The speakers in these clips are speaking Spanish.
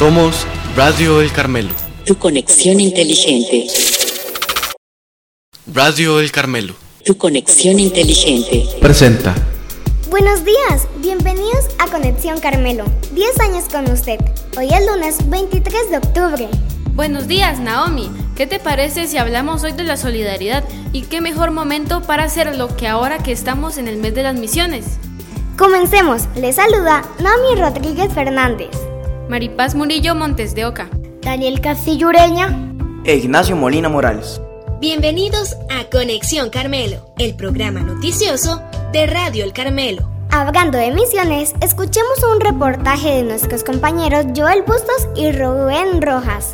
Somos Radio El Carmelo. Tu conexión inteligente. Radio El Carmelo. Tu conexión inteligente. Presenta. Buenos días, bienvenidos a Conexión Carmelo. 10 años con usted. Hoy es lunes 23 de octubre. Buenos días, Naomi. ¿Qué te parece si hablamos hoy de la solidaridad? ¿Y qué mejor momento para hacerlo que ahora que estamos en el mes de las misiones? Comencemos. Les saluda Naomi Rodríguez Fernández. Maripaz Murillo Montes de Oca. Daniel Castillo Ureña. E Ignacio Molina Morales. Bienvenidos a Conexión Carmelo, el programa noticioso de Radio El Carmelo. Hablando de misiones, escuchemos un reportaje de nuestros compañeros Joel Bustos y Rubén Rojas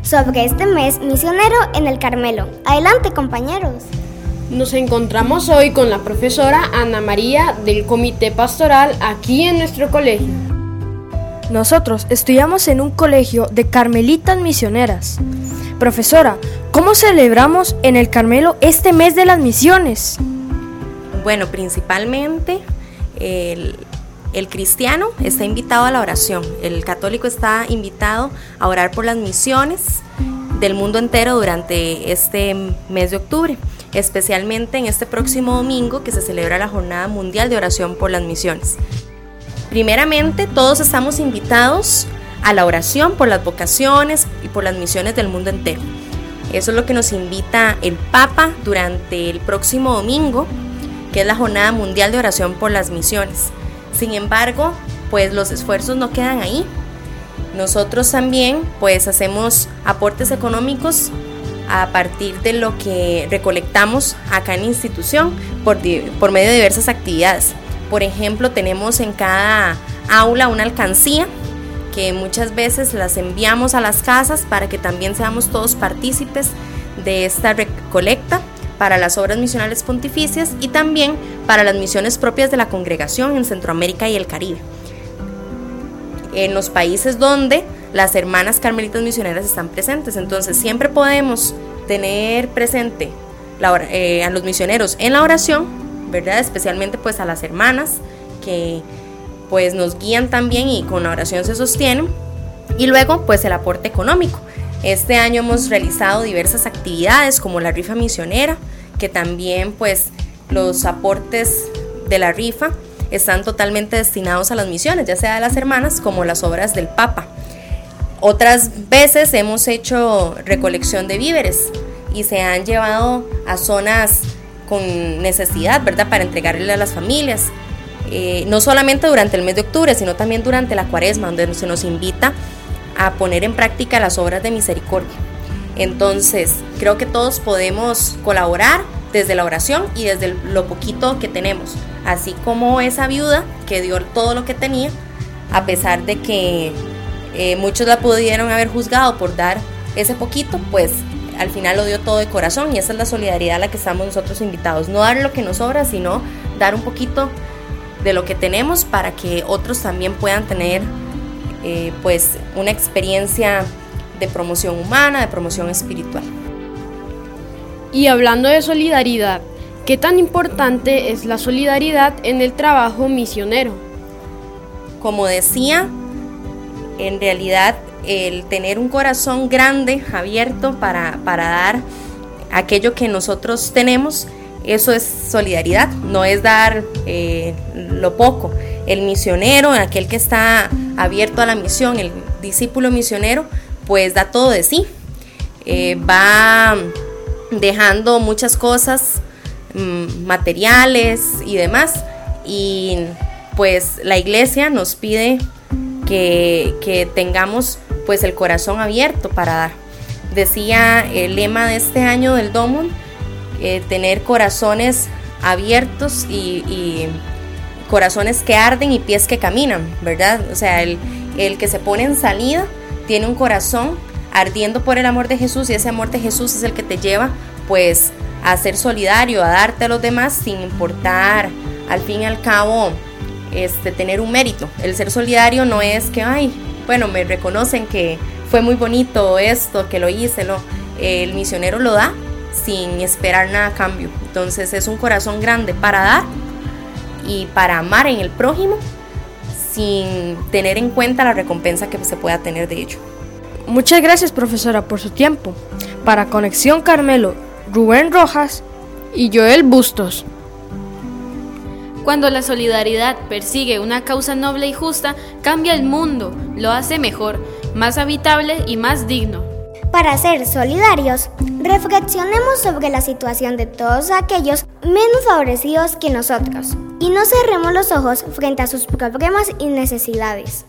sobre este mes misionero en el Carmelo. Adelante compañeros. Nos encontramos hoy con la profesora Ana María del Comité Pastoral aquí en nuestro colegio. Nosotros estudiamos en un colegio de carmelitas misioneras. Profesora, ¿cómo celebramos en el Carmelo este mes de las misiones? Bueno, principalmente el, el, cristiano está invitado a la oración, el católico está invitado a orar por las misiones del mundo entero durante este mes de octubre, especialmente en este próximo domingo que se celebra la Jornada Mundial de Oración por las Misiones. Primeramente, todos estamos invitados a la oración por las vocaciones y por las misiones del mundo entero. Eso es lo que nos invita el Papa durante el próximo domingo, que es la Jornada Mundial de Oración por las Misiones. Sin embargo, pues los esfuerzos no quedan ahí. Nosotros también pues hacemos aportes económicos a partir de lo que recolectamos acá en institución por, por medio de diversas actividades. Por ejemplo, tenemos en cada aula una alcancía que muchas veces las enviamos a las casas para que también seamos todos partícipes de esta recolecta para las obras misionales pontificias y también para las misiones propias de la congregación en Centroamérica y el Caribe. En los países donde las hermanas carmelitas misioneras están presentes, entonces siempre podemos tener presente eh, a los misioneros en la oración ¿verdad? Especialmente pues a las hermanas que pues nos guían también y con la oración se sostienen. Y luego pues el aporte económico. Este año hemos realizado diversas actividades como la rifa misionera, que también pues los aportes de la rifa están totalmente destinados a las misiones, ya sea de las hermanas como las obras del Papa. Otras veces hemos hecho recolección de víveres y se han llevado a zonas con necesidad, ¿verdad? Para entregarle a las familias. Eh, no solamente durante el mes de octubre, sino también durante la cuaresma, donde se nos invita a poner en práctica las obras de misericordia. Entonces, creo que todos podemos colaborar desde la oración y desde lo poquito que tenemos, así como esa viuda que dio todo lo que tenía, a pesar de que eh, muchos la pudieron haber juzgado por dar ese poquito, pues al final lo dio todo de corazón y esa es la solidaridad a la que estamos nosotros invitados. No dar lo que nos sobra, sino dar un poquito de lo que tenemos para que otros también puedan tener eh, pues una experiencia de promoción humana, de promoción espiritual. Y hablando de solidaridad, ¿qué tan importante es la solidaridad en el trabajo misionero? Como decía, en realidad el tener un corazón grande, abierto para, dar aquello que nosotros tenemos, eso es solidaridad, no es dar eh, lo poco. El misionero, aquel que está abierto a la misión, el discípulo misionero, pues da todo de sí. Eh, va dejando muchas cosas mm, materiales y demás. Y pues la iglesia nos pide que, que tengamos pues el corazón abierto para dar. Decía el lema de este año del Domun, eh, tener corazones abiertos y, corazones que arden y pies que caminan, ¿verdad? O sea, el, el que se pone en salida tiene un corazón ardiendo por el amor de Jesús y ese amor de Jesús es el que te lleva pues a ser solidario, a darte a los demás sin importar al fin y al cabo este, tener un mérito. El ser solidario no es que, ay, bueno, me reconocen que fue muy bonito esto, que lo hice, lo, el misionero lo da sin esperar nada a cambio. Entonces es un corazón grande para dar y para amar en el prójimo sin tener en cuenta la recompensa que se pueda tener de ello. Muchas gracias profesora por su tiempo. Para Conexión Carmelo, Rubén Rojas y Joel Bustos. Cuando la solidaridad persigue una causa noble y justa, cambia el mundo, lo hace mejor, más habitable y más digno. Para ser solidarios, reflexionemos sobre la situación de todos aquellos menos favorecidos que nosotros y no cerremos los ojos frente a sus problemas y necesidades.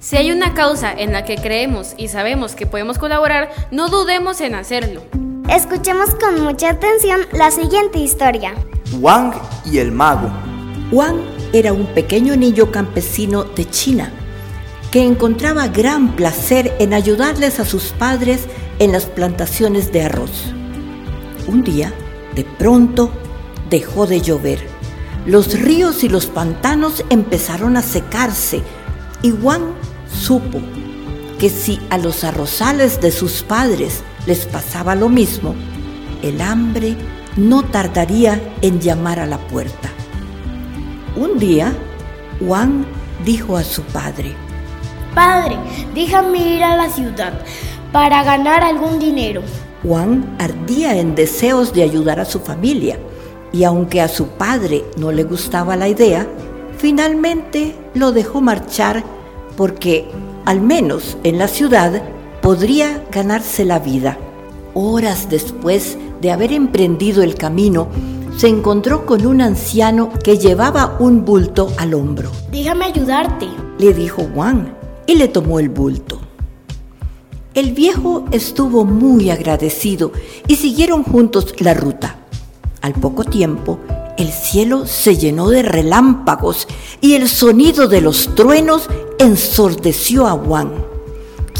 Si hay una causa en la que creemos y sabemos que podemos colaborar, no dudemos en hacerlo. Escuchemos con mucha atención la siguiente historia. Wang y el mago. Wang era un pequeño niño campesino de China que encontraba gran placer en ayudarles a sus padres en las plantaciones de arroz. Un día, de pronto, dejó de llover. Los ríos y los pantanos empezaron a secarse y Wang supo que si a los arrozales de sus padres les pasaba lo mismo, el hambre no tardaría en llamar a la puerta. Un día, Wang dijo a su padre, Padre, déjame ir a la ciudad para ganar algún dinero. Wang ardía en deseos de ayudar a su familia y aunque a su padre no le gustaba la idea, finalmente lo dejó marchar porque, al menos en la ciudad, podría ganarse la vida. Horas después de haber emprendido el camino, se encontró con un anciano que llevaba un bulto al hombro. Déjame ayudarte, le dijo Juan y le tomó el bulto. El viejo estuvo muy agradecido y siguieron juntos la ruta. Al poco tiempo, el cielo se llenó de relámpagos y el sonido de los truenos ensordeció a Juan,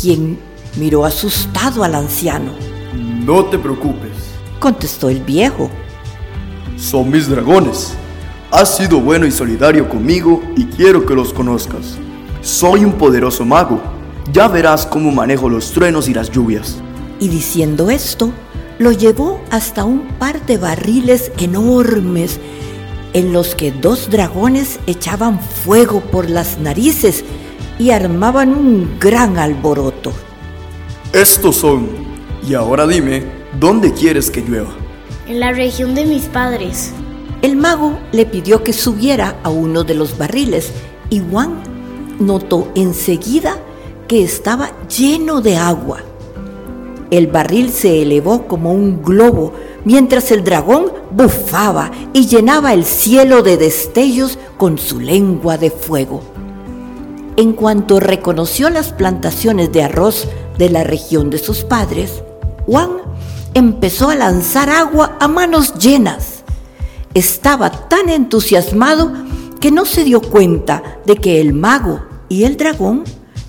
quien miró asustado al anciano. No te preocupes, contestó el viejo son mis dragones. Has sido bueno y solidario conmigo y quiero que los conozcas. Soy un poderoso mago. Ya verás cómo manejo los truenos y las lluvias. Y diciendo esto, lo llevó hasta un par de barriles enormes en los que dos dragones echaban fuego por las narices y armaban un gran alboroto. Estos son. Y ahora dime, ¿dónde quieres que llueva? En la región de mis padres. El mago le pidió que subiera a uno de los barriles y Juan notó enseguida que estaba lleno de agua. El barril se elevó como un globo mientras el dragón bufaba y llenaba el cielo de destellos con su lengua de fuego. En cuanto reconoció las plantaciones de arroz de la región de sus padres, Juan empezó a lanzar agua a manos llenas. Estaba tan entusiasmado que no se dio cuenta de que el mago y el dragón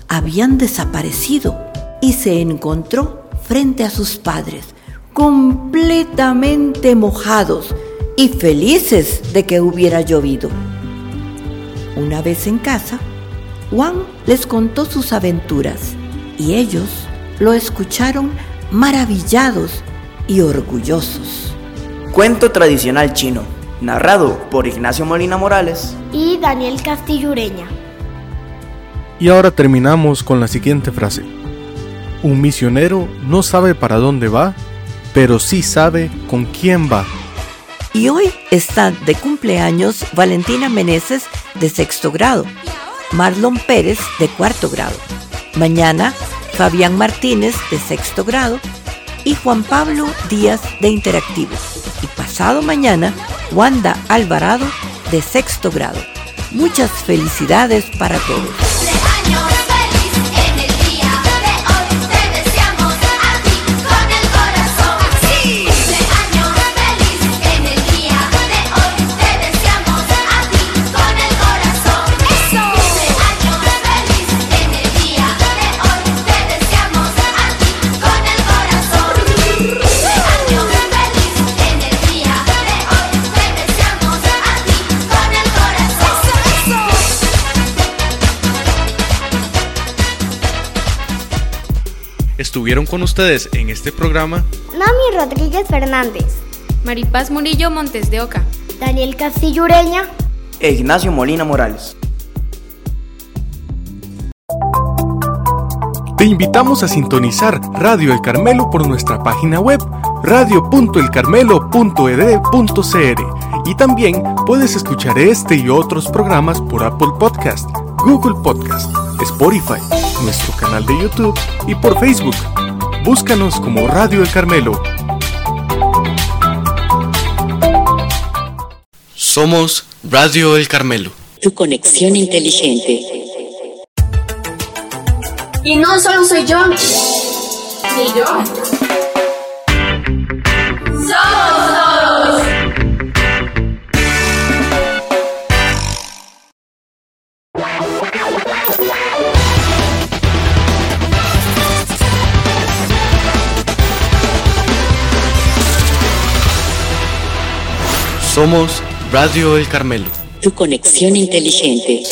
habían desaparecido y se encontró frente a sus padres, completamente mojados y felices de que hubiera llovido. Una vez en casa, Juan les contó sus aventuras y ellos lo escucharon maravillados y orgullosos. Cuento tradicional chino, narrado por Ignacio Molina Morales y Daniel Castillureña. Y ahora terminamos con la siguiente frase. Un misionero no sabe para dónde va, pero sí sabe con quién va. Y hoy está de cumpleaños Valentina Meneses de sexto grado, Marlon Pérez de cuarto grado. Mañana Fabián Martínez de sexto grado y Juan Pablo Díaz de Interactivo. Y pasado mañana, Wanda Alvarado de sexto grado. Muchas felicidades para todos. Estuvieron con ustedes en este programa Nami Rodríguez Fernández, Maripaz Murillo Montes de Oca, Daniel Castillo Ureña e Ignacio Molina Morales. Te invitamos a sintonizar Radio El Carmelo por nuestra página web radio.elcarmelo.ed.cr y también puedes escuchar este y otros programas por Apple Podcast, Google Podcast. Spotify, nuestro canal de YouTube y por Facebook. Búscanos como Radio El Carmelo. Somos Radio El Carmelo. Tu conexión inteligente. Y no solo soy yo. Ni yo. Somos Radio El Carmelo. Tu conexión inteligente.